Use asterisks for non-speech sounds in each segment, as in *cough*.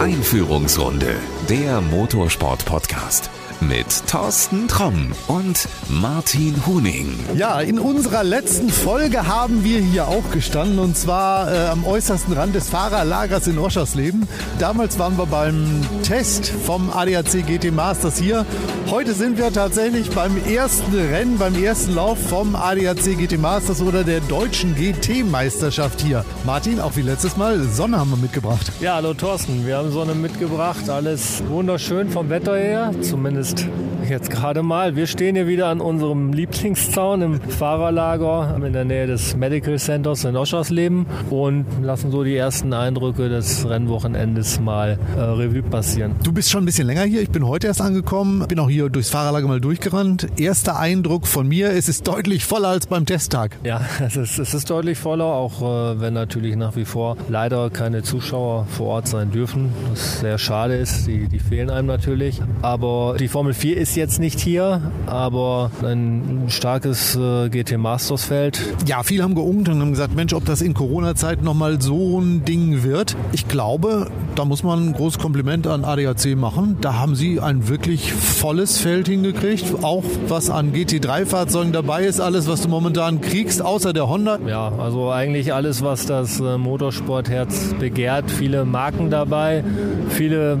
Einführungsrunde, der Motorsport-Podcast mit Thorsten Tromm und Martin Huning. Ja, in unserer letzten Folge haben wir hier auch gestanden und zwar äh, am äußersten Rand des Fahrerlagers in Oschersleben. Damals waren wir beim Test vom ADAC GT Masters hier. Heute sind wir tatsächlich beim ersten Rennen, beim ersten Lauf vom ADAC GT Masters oder der deutschen GT-Meisterschaft hier. Martin, auch wie letztes Mal, Sonne haben wir mitgebracht. Ja, hallo Thorsten, wir haben Sonne mitgebracht. Alles wunderschön vom Wetter her, zumindest jetzt gerade mal. Wir stehen hier wieder an unserem Lieblingszaun im Fahrerlager in der Nähe des Medical Centers in Oschersleben und lassen so die ersten Eindrücke des Rennwochenendes mal äh, Revue passieren. Du bist schon ein bisschen länger hier. Ich bin heute erst angekommen, bin auch hier durchs Fahrerlager mal durchgerannt. Erster Eindruck von mir, es ist deutlich voller als beim Testtag. Ja, *laughs* es ist, es ist deutlich voller, auch äh, wenn natürlich nach wie vor leider keine Zuschauer vor Ort sein dürfen, was sehr schade ist. Die, die fehlen einem natürlich. Aber die Formel 4 ist jetzt nicht hier, aber ein starkes äh, GT Masters Feld. Ja, viele haben geungt und haben gesagt, Mensch, ob das in Corona-Zeit nochmal so ein Ding wird. Ich glaube, da muss man ein großes Kompliment an ADAC machen. Da haben sie ein wirklich volles Feld hingekriegt. Auch was an GT3-Fahrzeugen dabei ist, alles, was du momentan kriegst, außer der Honda. Ja, also eigentlich alles, was das äh, Motorsportherz begehrt. Viele Marken dabei, viele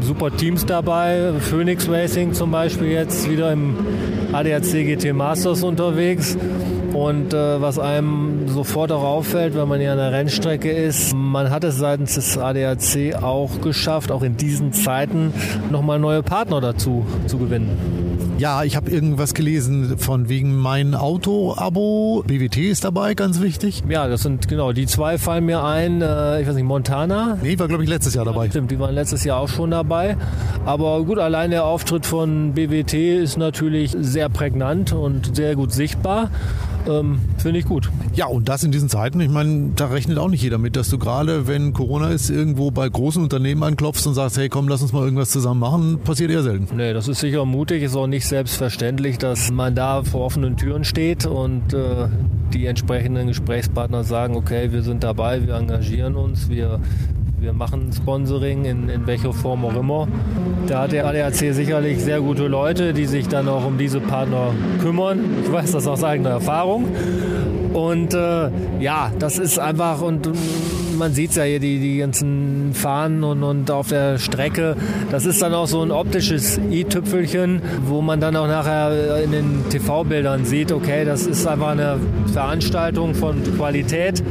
super Teams dabei. Phoenix Racing zum Beispiel jetzt wieder im ADAC GT Masters unterwegs. Und äh, was einem sofort auch auffällt, wenn man hier an der Rennstrecke ist, man hat es seitens des ADAC auch geschafft, auch in diesen Zeiten nochmal neue Partner dazu zu gewinnen. Ja, ich habe irgendwas gelesen von wegen mein Auto-Abo. BWT ist dabei, ganz wichtig. Ja, das sind genau die zwei fallen mir ein. Äh, ich weiß nicht, Montana. Nee, war glaube ich letztes Jahr dabei. Stimmt, die waren letztes Jahr auch schon dabei. Aber gut, allein der Auftritt von BWT ist natürlich sehr prägnant und sehr gut sichtbar. Ähm, Finde ich gut. Ja, und das in diesen Zeiten, ich meine, da rechnet auch nicht jeder mit, dass du gerade, wenn Corona ist, irgendwo bei großen Unternehmen anklopfst und sagst, hey komm, lass uns mal irgendwas zusammen machen, passiert eher selten. Nee, das ist sicher mutig, ist auch nicht selbstverständlich, dass man da vor offenen Türen steht und äh, die entsprechenden Gesprächspartner sagen, okay, wir sind dabei, wir engagieren uns, wir wir machen Sponsoring in, in welcher Form auch immer. Da hat der ADAC sicherlich sehr gute Leute, die sich dann auch um diese Partner kümmern. Ich weiß das aus eigener Erfahrung. Und äh, ja, das ist einfach und man sieht ja hier, die, die ganzen Fahnen und, und auf der Strecke. Das ist dann auch so ein optisches i-Tüpfelchen, wo man dann auch nachher in den TV-Bildern sieht, okay, das ist einfach eine Veranstaltung von Qualität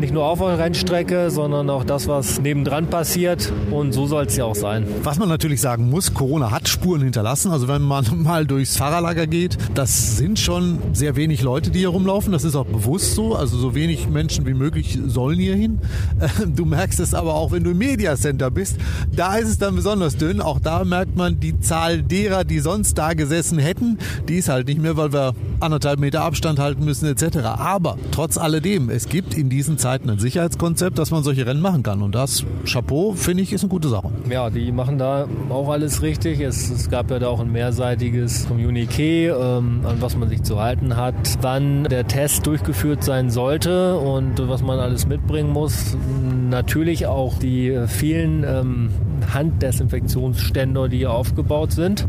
nicht nur auf der Rennstrecke, sondern auch das, was nebendran passiert. Und so soll es ja auch sein. Was man natürlich sagen muss, Corona hat Spuren hinterlassen. Also wenn man *laughs* mal durchs Fahrerlager geht, das sind schon sehr wenig Leute, die hier rumlaufen. Das ist auch bewusst so. Also so wenig Menschen wie möglich sollen hier hin. *laughs* Du merkst es aber auch, wenn du im Media Center bist. Da ist es dann besonders dünn. Auch da merkt man die Zahl derer, die sonst da gesessen hätten. Die ist halt nicht mehr, weil wir anderthalb Meter Abstand halten müssen etc. Aber trotz alledem, es gibt in diesen Zeiten ein Sicherheitskonzept, dass man solche Rennen machen kann. Und das, Chapeau, finde ich, ist eine gute Sache. Ja, die machen da auch alles richtig. Es, es gab ja da auch ein mehrseitiges Kommuniqué, ähm, an was man sich zu halten hat, wann der Test durchgeführt sein sollte und was man alles mitbringen muss. Natürlich auch die vielen ähm, Handdesinfektionsständer, die hier aufgebaut sind.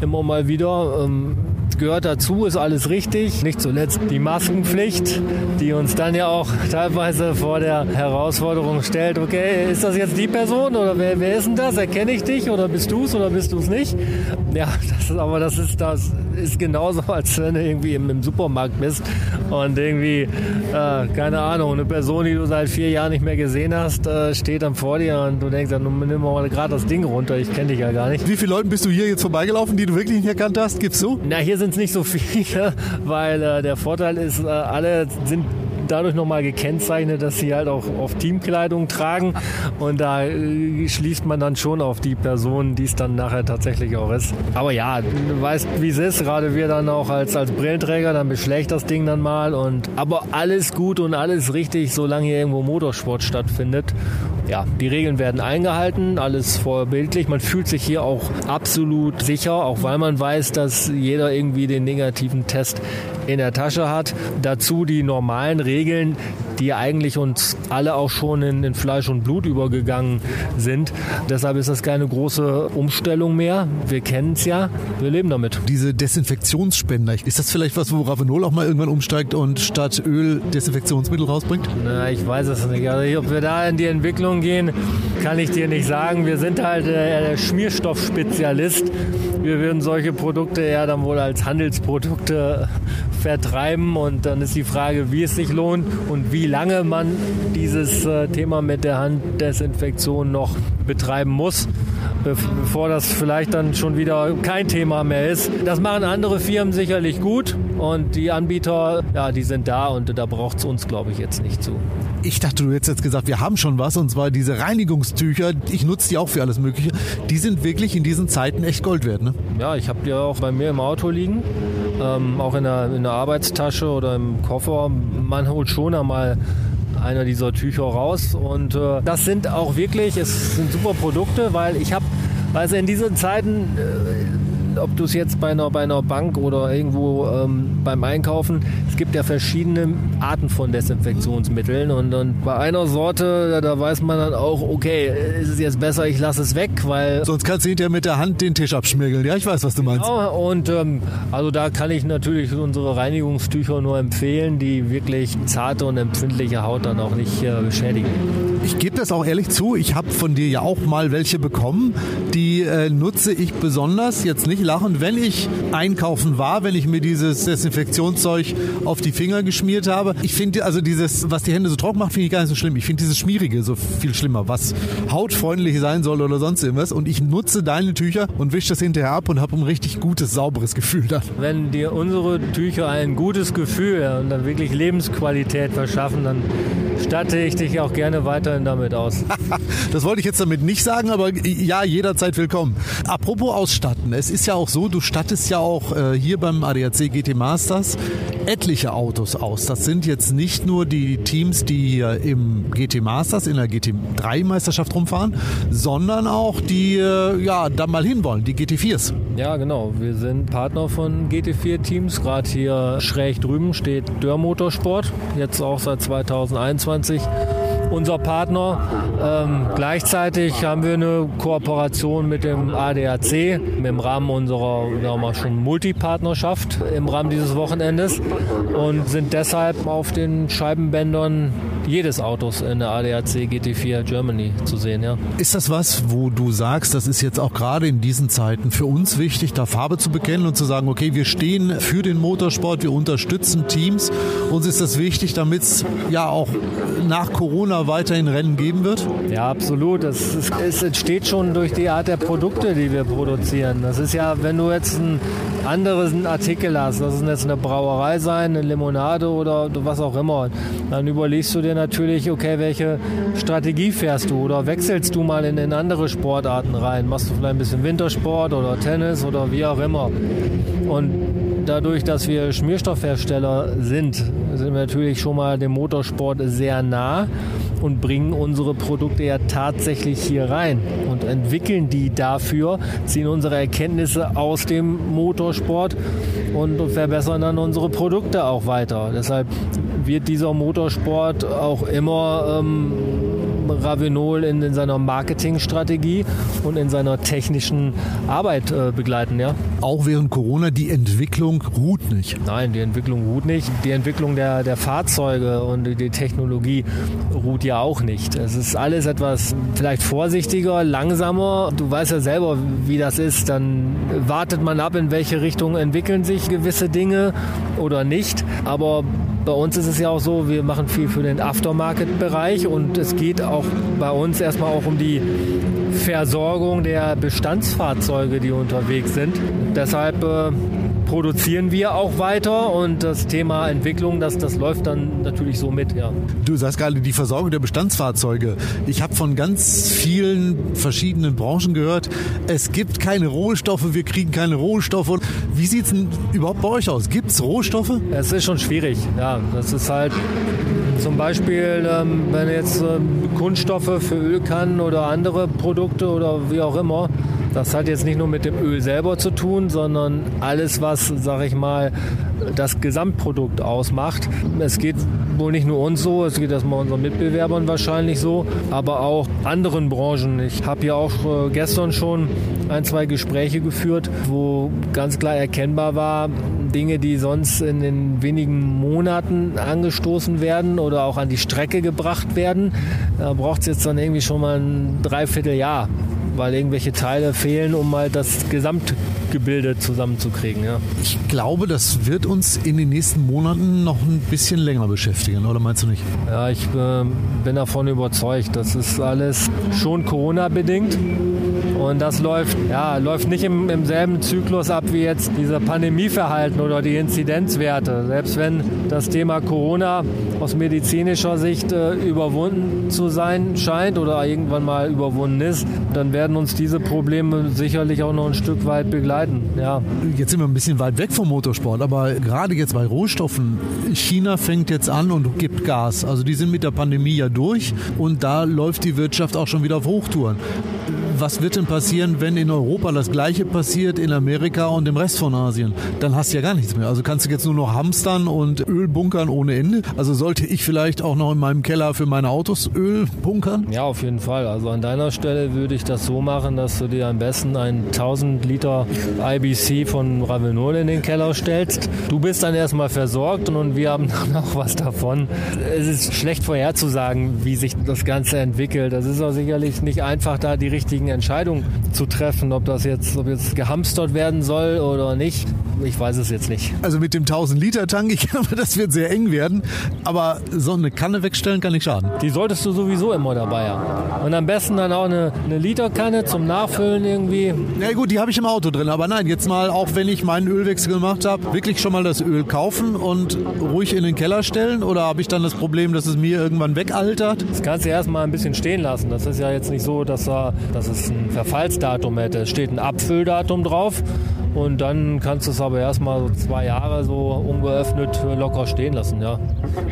Immer mal wieder. Ähm, gehört dazu, ist alles richtig. Nicht zuletzt die Maskenpflicht, die uns dann ja auch *laughs* teilweise vor der Herausforderung stellt, okay, ist das jetzt die Person oder wer, wer ist denn das? Erkenne ich dich oder bist du es oder bist du es nicht? Ja, *laughs* das ist, aber das ist, das ist genauso, als wenn du irgendwie im, im Supermarkt bist und irgendwie, äh, keine Ahnung, eine Person, die du seit vier Jahren nicht mehr gesehen hast, äh, steht dann vor dir und du denkst, dann nimm mal gerade das Ding runter, ich kenne dich ja gar nicht. Wie viele Leute bist du hier jetzt vorbeigelaufen, die du wirklich nicht erkannt hast? Gibt's so? Na, hier sind es nicht so *laughs* viele, weil äh, der Vorteil ist, äh, alle sind dadurch nochmal gekennzeichnet, dass sie halt auch auf Teamkleidung tragen. Und da äh, schließt man dann schon auf die Person, die es dann nachher tatsächlich auch ist. Aber ja, du weißt, wie es ist. Gerade wir dann auch als, als Brillenträger, dann beschlägt das Ding dann mal. Und, aber alles gut und alles richtig, solange hier irgendwo Motorsport stattfindet. Ja, die Regeln werden eingehalten, alles vorbildlich. Man fühlt sich hier auch absolut sicher, auch weil man weiß, dass jeder irgendwie den negativen Test in der Tasche hat. Dazu die normalen Regeln, die eigentlich uns alle auch schon in, in Fleisch und Blut übergegangen sind. Deshalb ist das keine große Umstellung mehr. Wir kennen es ja, wir leben damit. Diese Desinfektionsspender, ist das vielleicht was, wo Ravenol auch mal irgendwann umsteigt und statt Öl Desinfektionsmittel rausbringt? Na, ich weiß es nicht. Also, ob wir da in die Entwicklung gehen, kann ich dir nicht sagen. Wir sind halt äh, der Schmierstoffspezialist. Wir würden solche Produkte eher dann wohl als Handelsprodukte vertreiben und dann ist die Frage, wie es sich lohnt und wie lange man dieses äh, Thema mit der Handdesinfektion noch betreiben muss, bevor das vielleicht dann schon wieder kein Thema mehr ist. Das machen andere Firmen sicherlich gut und die Anbieter, ja, die sind da und da braucht es uns, glaube ich, jetzt nicht zu. Ich dachte, du hättest jetzt gesagt, wir haben schon was und zwar diese Reinigungstücher. Ich nutze die auch für alles Mögliche. Die sind wirklich in diesen Zeiten echt Gold wert, ne? Ja, ich habe die auch bei mir im Auto liegen, ähm, auch in der, in der Arbeitstasche oder im Koffer. Man holt schon einmal einer dieser Tücher raus und äh, das sind auch wirklich, es sind super Produkte, weil ich habe, also in diesen Zeiten äh, ob du es jetzt bei einer, bei einer Bank oder irgendwo ähm, beim Einkaufen, es gibt ja verschiedene Arten von Desinfektionsmitteln und, und bei einer Sorte, da, da, weiß man dann auch, okay, ist es jetzt besser, ich lasse es weg, weil... Sonst kannst du hinterher mit der Hand den Tisch abschmirgeln, ja, ich weiß, was du meinst. Genau, und ähm, also da kann ich natürlich unsere Reinigungstücher nur empfehlen, die wirklich zarte und empfindliche Haut dann auch nicht äh, beschädigen. Ich gebe das auch ehrlich zu, ich habe von dir ja auch mal welche bekommen, die äh, nutze ich besonders, jetzt nicht lachen, wenn ich einkaufen war, wenn ich mir dieses Desinfektionszeug auf die Finger geschmiert habe. Ich finde also dieses, was die Hände so trocken macht, finde ich gar nicht so schlimm. Ich finde dieses Schmierige so viel schlimmer, was hautfreundlich sein soll oder sonst irgendwas. Und ich nutze deine Tücher und wische das hinterher ab und habe ein richtig gutes, sauberes Gefühl dann. Wenn dir unsere Tücher ein gutes Gefühl und dann wirklich Lebensqualität verschaffen, dann statte ich dich auch gerne weiterhin damit aus. *laughs* das wollte ich jetzt damit nicht sagen, aber ja, jederzeit willkommen. Apropos Ausstatten, es ist ja auch so, du stattest ja auch äh, hier beim ADAC GT Masters etliche Autos aus. Das sind jetzt nicht nur die Teams, die hier im GT Masters in der GT3 Meisterschaft rumfahren, sondern auch die äh, ja da mal hinwollen, die GT4s. Ja, genau. Wir sind Partner von GT4 Teams. Gerade hier schräg drüben steht Dörr Motorsport, jetzt auch seit 2021 unser Partner. Ähm, gleichzeitig haben wir eine Kooperation mit dem ADAC im Rahmen unserer sagen wir, schon Multipartnerschaft im Rahmen dieses Wochenendes und sind deshalb auf den Scheibenbändern jedes Autos in der ADAC GT4 Germany zu sehen. Ja. Ist das was, wo du sagst, das ist jetzt auch gerade in diesen Zeiten für uns wichtig, da Farbe zu bekennen und zu sagen, okay, wir stehen für den Motorsport, wir unterstützen Teams. Uns ist das wichtig, damit es ja auch nach Corona weiterhin Rennen geben wird? Ja, absolut. Es, es, es entsteht schon durch die Art der Produkte, die wir produzieren. Das ist ja, wenn du jetzt einen anderen Artikel hast, das ist jetzt eine Brauerei sein, eine Limonade oder was auch immer, dann überlegst du dir natürlich, okay, welche Strategie fährst du oder wechselst du mal in, in andere Sportarten rein? Machst du vielleicht ein bisschen Wintersport oder Tennis oder wie auch immer? Und dadurch, dass wir Schmierstoffhersteller sind, sind wir natürlich schon mal dem Motorsport sehr nah und bringen unsere Produkte ja tatsächlich hier rein und entwickeln die dafür, ziehen unsere Erkenntnisse aus dem Motorsport und verbessern dann unsere Produkte auch weiter. Deshalb wird dieser Motorsport auch immer ähm, Ravenol in, in seiner Marketingstrategie und in seiner technischen Arbeit äh, begleiten. Ja? Auch während Corona, die Entwicklung ruht nicht. Nein, die Entwicklung ruht nicht. Die Entwicklung der, der Fahrzeuge und die Technologie ruht ja auch nicht. Es ist alles etwas vielleicht vorsichtiger, langsamer. Du weißt ja selber, wie das ist. Dann wartet man ab, in welche Richtung entwickeln sich gewisse Dinge oder nicht. Aber bei uns ist es ja auch so, wir machen viel für den Aftermarket-Bereich und es geht auch bei uns erstmal auch um die Versorgung der Bestandsfahrzeuge, die unterwegs sind. Deshalb äh, produzieren wir auch weiter und das Thema Entwicklung, das, das läuft dann natürlich so mit, ja. Du sagst gerade die Versorgung der Bestandsfahrzeuge. Ich habe von ganz vielen verschiedenen Branchen gehört, es gibt keine Rohstoffe, wir kriegen keine Rohstoffe. Wie sieht es denn überhaupt bei euch aus? Gibt es Rohstoffe? Es ist schon schwierig, ja. Das ist halt zum Beispiel, ähm, wenn jetzt ähm, Kunststoffe für Ölkannen oder andere Produkte oder wie auch immer, das hat jetzt nicht nur mit dem Öl selber zu tun, sondern alles, was, sag ich mal, das Gesamtprodukt ausmacht. Es geht wohl nicht nur uns so, es geht erstmal unseren Mitbewerbern wahrscheinlich so, aber auch anderen Branchen. Ich habe ja auch äh, gestern schon ein, zwei Gespräche geführt, wo ganz klar erkennbar war, Dinge, die sonst in den wenigen Monaten angestoßen werden oder auch an die Strecke gebracht werden, da braucht es jetzt dann irgendwie schon mal ein Dreivierteljahr, weil irgendwelche Teile fehlen, um mal das Gesamtgebilde zusammenzukriegen. Ja. Ich glaube, das wird uns in den nächsten Monaten noch ein bisschen länger beschäftigen, oder meinst du nicht? Ja, ich äh, bin davon überzeugt. Das ist alles schon Corona-bedingt. Und das läuft, ja, läuft nicht im, im selben Zyklus ab wie jetzt dieser Pandemieverhalten oder die Inzidenzwerte. Selbst wenn das Thema Corona aus medizinischer Sicht äh, überwunden zu sein scheint oder irgendwann mal überwunden ist, dann werden uns diese Probleme sicherlich auch noch ein Stück weit begleiten. Ja. Jetzt sind wir ein bisschen weit weg vom Motorsport, aber gerade jetzt bei Rohstoffen, China fängt jetzt an und gibt Gas. Also die sind mit der Pandemie ja durch und da läuft die Wirtschaft auch schon wieder auf Hochtouren was wird denn passieren, wenn in Europa das gleiche passiert, in Amerika und im Rest von Asien? Dann hast du ja gar nichts mehr. Also kannst du jetzt nur noch hamstern und Öl bunkern ohne Ende. Also sollte ich vielleicht auch noch in meinem Keller für meine Autos Öl bunkern? Ja, auf jeden Fall. Also an deiner Stelle würde ich das so machen, dass du dir am besten einen 1000 Liter IBC von Ravenol in den Keller stellst. Du bist dann erstmal versorgt und wir haben *laughs* dann auch was davon. Es ist schlecht vorherzusagen, wie sich das Ganze entwickelt. Das ist auch sicherlich nicht einfach, da die richtigen richtigen Entscheidung zu treffen, ob das jetzt, ob jetzt gehamstert werden soll oder nicht. Ich weiß es jetzt nicht. Also mit dem 1000 Liter Tank, ich *laughs* glaube, das wird sehr eng werden. Aber so eine Kanne wegstellen kann nicht schaden. Die solltest du sowieso immer dabei haben. Und am besten dann auch eine, eine Literkanne zum Nachfüllen irgendwie. Ja gut, die habe ich im Auto drin. Aber nein, jetzt mal, auch wenn ich meinen Ölwechsel gemacht habe, wirklich schon mal das Öl kaufen und ruhig in den Keller stellen? Oder habe ich dann das Problem, dass es mir irgendwann wegaltert? Das kannst du erstmal ein bisschen stehen lassen. Das ist ja jetzt nicht so, dass, dass es ein Verfallsdatum hätte. Es steht ein Abfülldatum drauf und dann kannst du es aber erstmal so zwei Jahre so ungeöffnet locker stehen lassen, ja.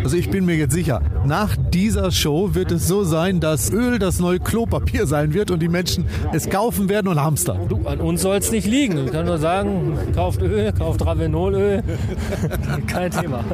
Also ich bin mir jetzt sicher, nach dieser Show wird es so sein, dass Öl das neue Klopapier sein wird und die Menschen es kaufen werden und hamstern. Du, an uns soll es nicht liegen. Ich kann nur sagen, kauft Öl, kauft Ravenolöl. *laughs* Kein Thema.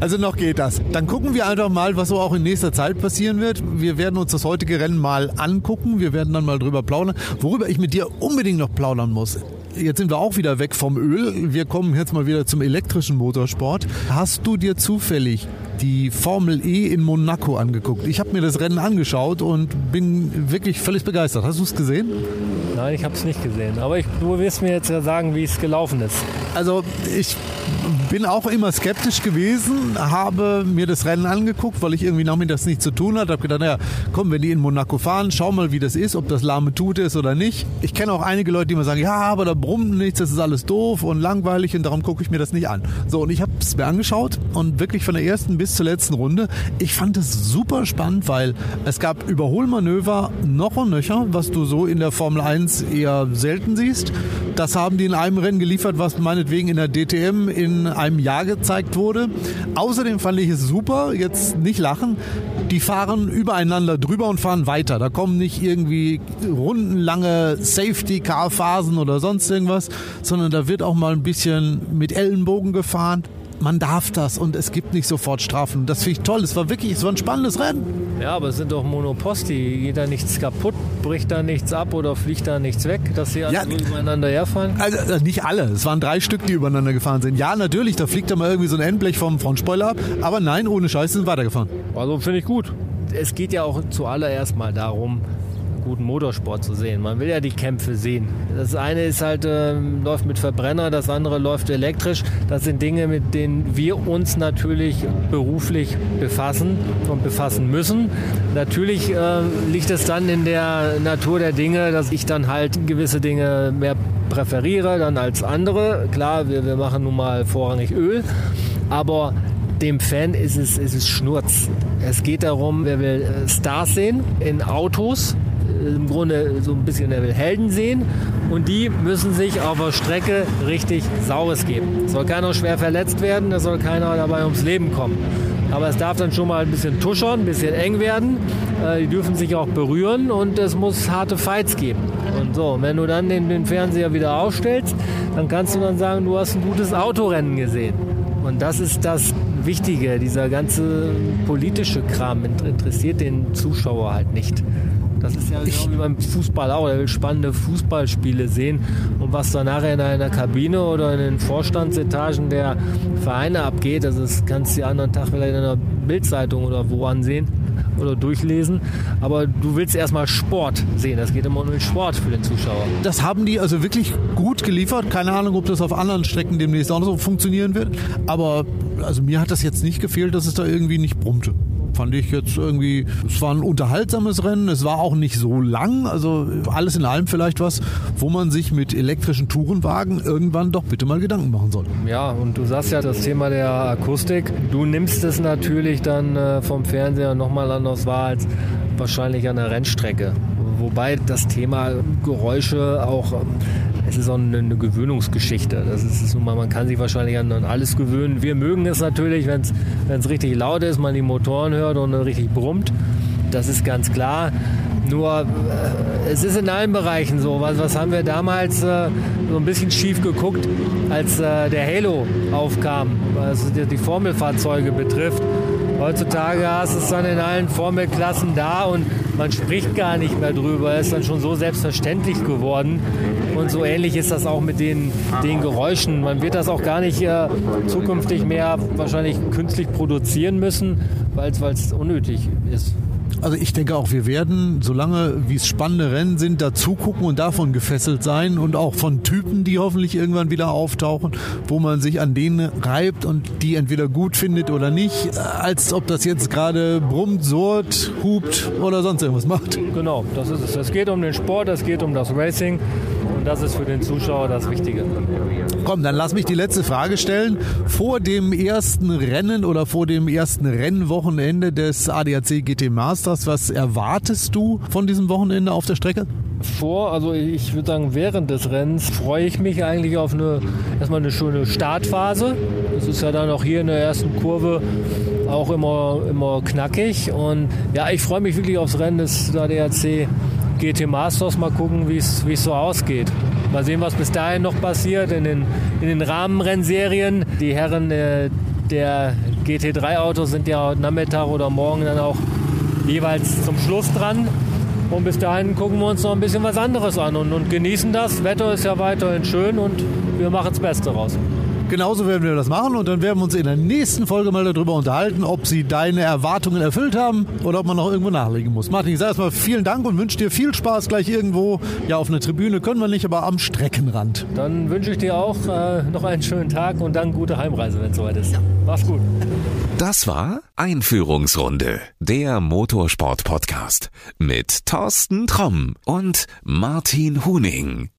Also noch geht das. Dann gucken wir einfach mal, was so auch in nächster Zeit passieren wird. Wir werden uns das heutige Rennen mal angucken. Wir werden dann mal drüber plaudern. Worüber ich mit dir unbedingt noch plaudern muss, jetzt sind wir auch wieder weg vom Öl. Wir kommen jetzt mal wieder zum elektrischen Motorsport. Hast du dir zufällig die Formel E in Monaco angeguckt? Ich habe mir das Rennen angeschaut und bin wirklich völlig begeistert. Hast du es gesehen? Nein, ich habe es nicht gesehen. Aber ich, du wirst mir jetzt ja sagen, wie es gelaufen ist. Also ich bin auch immer skeptisch gewesen, habe mir das Rennen angeguckt, weil ich irgendwie nachmittags nichts zu tun hatte. Habe gedacht, naja, komm, wenn die in Monaco fahren, schau mal, wie das ist, ob das lahme Tute ist oder nicht. Ich kenne auch einige Leute, die immer sagen, ja, aber da brummt nichts, das ist alles doof und langweilig und darum gucke ich mir das nicht an. So, und ich habe es mir angeschaut und wirklich von der ersten bis zur letzten Runde, ich fand es super spannend, weil es gab Überholmanöver noch und nöcher, was du so in der Formel 1 eher selten siehst. Das haben die in einem Rennen geliefert, was meinetwegen in der DTM in einem Jahr gezeigt wurde. Außerdem fand ich es super, jetzt nicht lachen, die fahren übereinander drüber und fahren weiter. Da kommen nicht irgendwie rundenlange Safety-Car-Phasen oder sonst irgendwas, sondern da wird auch mal ein bisschen mit Ellenbogen gefahren man darf das und es gibt nicht sofort Strafen. Das finde ich toll. Es war wirklich, es war ein spannendes Rennen. Ja, aber es sind doch Monoposti. Geht da nichts kaputt, bricht da nichts ab oder fliegt da nichts weg, dass sie ja, übereinander herfahren? Also, also nicht alle. Es waren drei Stück, die übereinander gefahren sind. Ja, natürlich, da fliegt da mal irgendwie so ein Endblech vom Frontspoiler ab. Aber nein, ohne Scheiß sind weitergefahren. Also finde ich gut. Es geht ja auch zuallererst mal darum, guten Motorsport zu sehen. Man will ja die Kämpfe sehen. Das eine ist halt, äh, läuft mit Verbrenner, das andere läuft elektrisch. Das sind Dinge, mit denen wir uns natürlich beruflich befassen und befassen müssen. Natürlich äh, liegt es dann in der Natur der Dinge, dass ich dann halt gewisse Dinge mehr präferiere dann als andere. Klar, wir, wir machen nun mal vorrangig Öl, aber dem Fan ist es, ist es Schnurz. Es geht darum, wer will äh, Stars sehen in Autos, im Grunde so ein bisschen Helden sehen und die müssen sich auf der Strecke richtig Saures geben. Es soll keiner schwer verletzt werden, da soll keiner dabei ums Leben kommen. Aber es darf dann schon mal ein bisschen tuschern, ein bisschen eng werden. Äh, die dürfen sich auch berühren und es muss harte Fights geben. Und so, wenn du dann den, den Fernseher wieder aufstellst, dann kannst du dann sagen, du hast ein gutes Autorennen gesehen. Und das ist das Wichtige, dieser ganze politische Kram interessiert den Zuschauer halt nicht. Das ist ja genau wie beim Fußball auch. Er will spannende Fußballspiele sehen. Und was da nachher in einer Kabine oder in den Vorstandsetagen der Vereine abgeht, also das kannst du ja anderen Tag vielleicht in einer Bildzeitung oder wo ansehen oder durchlesen. Aber du willst erstmal Sport sehen. Das geht immer um den Sport für den Zuschauer. Das haben die also wirklich gut geliefert. Keine Ahnung, ob das auf anderen Strecken demnächst auch so funktionieren wird. Aber also mir hat das jetzt nicht gefehlt, dass es da irgendwie nicht brummte fand ich jetzt irgendwie, es war ein unterhaltsames Rennen, es war auch nicht so lang, also alles in allem vielleicht was, wo man sich mit elektrischen Tourenwagen irgendwann doch bitte mal Gedanken machen soll. Ja, und du sagst ja das Thema der Akustik, du nimmst es natürlich dann äh, vom Fernseher nochmal anders wahr als wahrscheinlich an der Rennstrecke. Wobei das Thema Geräusche auch es ist auch eine, eine Gewöhnungsgeschichte. Das ist es mal, man kann sich wahrscheinlich an, an alles gewöhnen. Wir mögen es natürlich, wenn es richtig laut ist, man die Motoren hört und richtig brummt. Das ist ganz klar. Nur äh, es ist in allen Bereichen so. Was, was haben wir damals äh, so ein bisschen schief geguckt, als äh, der Halo aufkam, was die, die Formelfahrzeuge betrifft. Heutzutage du es dann in allen Formelklassen da und man spricht gar nicht mehr drüber. Ist dann schon so selbstverständlich geworden. Und so ähnlich ist das auch mit den, den Geräuschen. Man wird das auch gar nicht äh, zukünftig mehr wahrscheinlich künstlich produzieren müssen, weil es unnötig ist. Also ich denke auch, wir werden, solange wie es spannende Rennen sind, dazu gucken und davon gefesselt sein und auch von Typen, die hoffentlich irgendwann wieder auftauchen, wo man sich an denen reibt und die entweder gut findet oder nicht, als ob das jetzt gerade brummt, surrt, hupt oder sonst irgendwas macht. Genau, das ist es. Es geht um den Sport, es geht um das Racing das ist für den Zuschauer das Wichtige. Komm, dann lass mich die letzte Frage stellen. Vor dem ersten Rennen oder vor dem ersten Rennwochenende des ADAC GT Master Masters. Was erwartest du von diesem Wochenende auf der Strecke? Vor, also ich würde sagen, während des Rennens freue ich mich eigentlich auf eine erstmal eine schöne Startphase. Das ist ja dann auch hier in der ersten Kurve auch immer, immer knackig. Und ja, ich freue mich wirklich aufs Rennen des ADAC GT Masters. Mal gucken, wie es so ausgeht. Mal sehen, was bis dahin noch passiert in den, in den Rahmenrennserien. Die Herren äh, der GT3-Autos sind ja heute Nachmittag oder morgen dann auch jeweils zum Schluss dran. Und bis dahin gucken wir uns noch ein bisschen was anderes an und, und genießen das. Wetter ist ja weiterhin schön und wir machen das Beste raus. Genauso werden wir das machen und dann werden wir uns in der nächsten Folge mal darüber unterhalten, ob sie deine Erwartungen erfüllt haben oder ob man noch irgendwo nachlegen muss. Martin, ich sage erstmal vielen Dank und wünsche dir viel Spaß gleich irgendwo. Ja, auf einer Tribüne können wir nicht, aber am Streckenrand. Dann wünsche ich dir auch äh, noch einen schönen Tag und dann gute Heimreise, wenn es soweit ist. Ja. Mach's gut. Das war Einführungsrunde, der Motorsport-Podcast mit Thorsten Tromm und Martin Huning.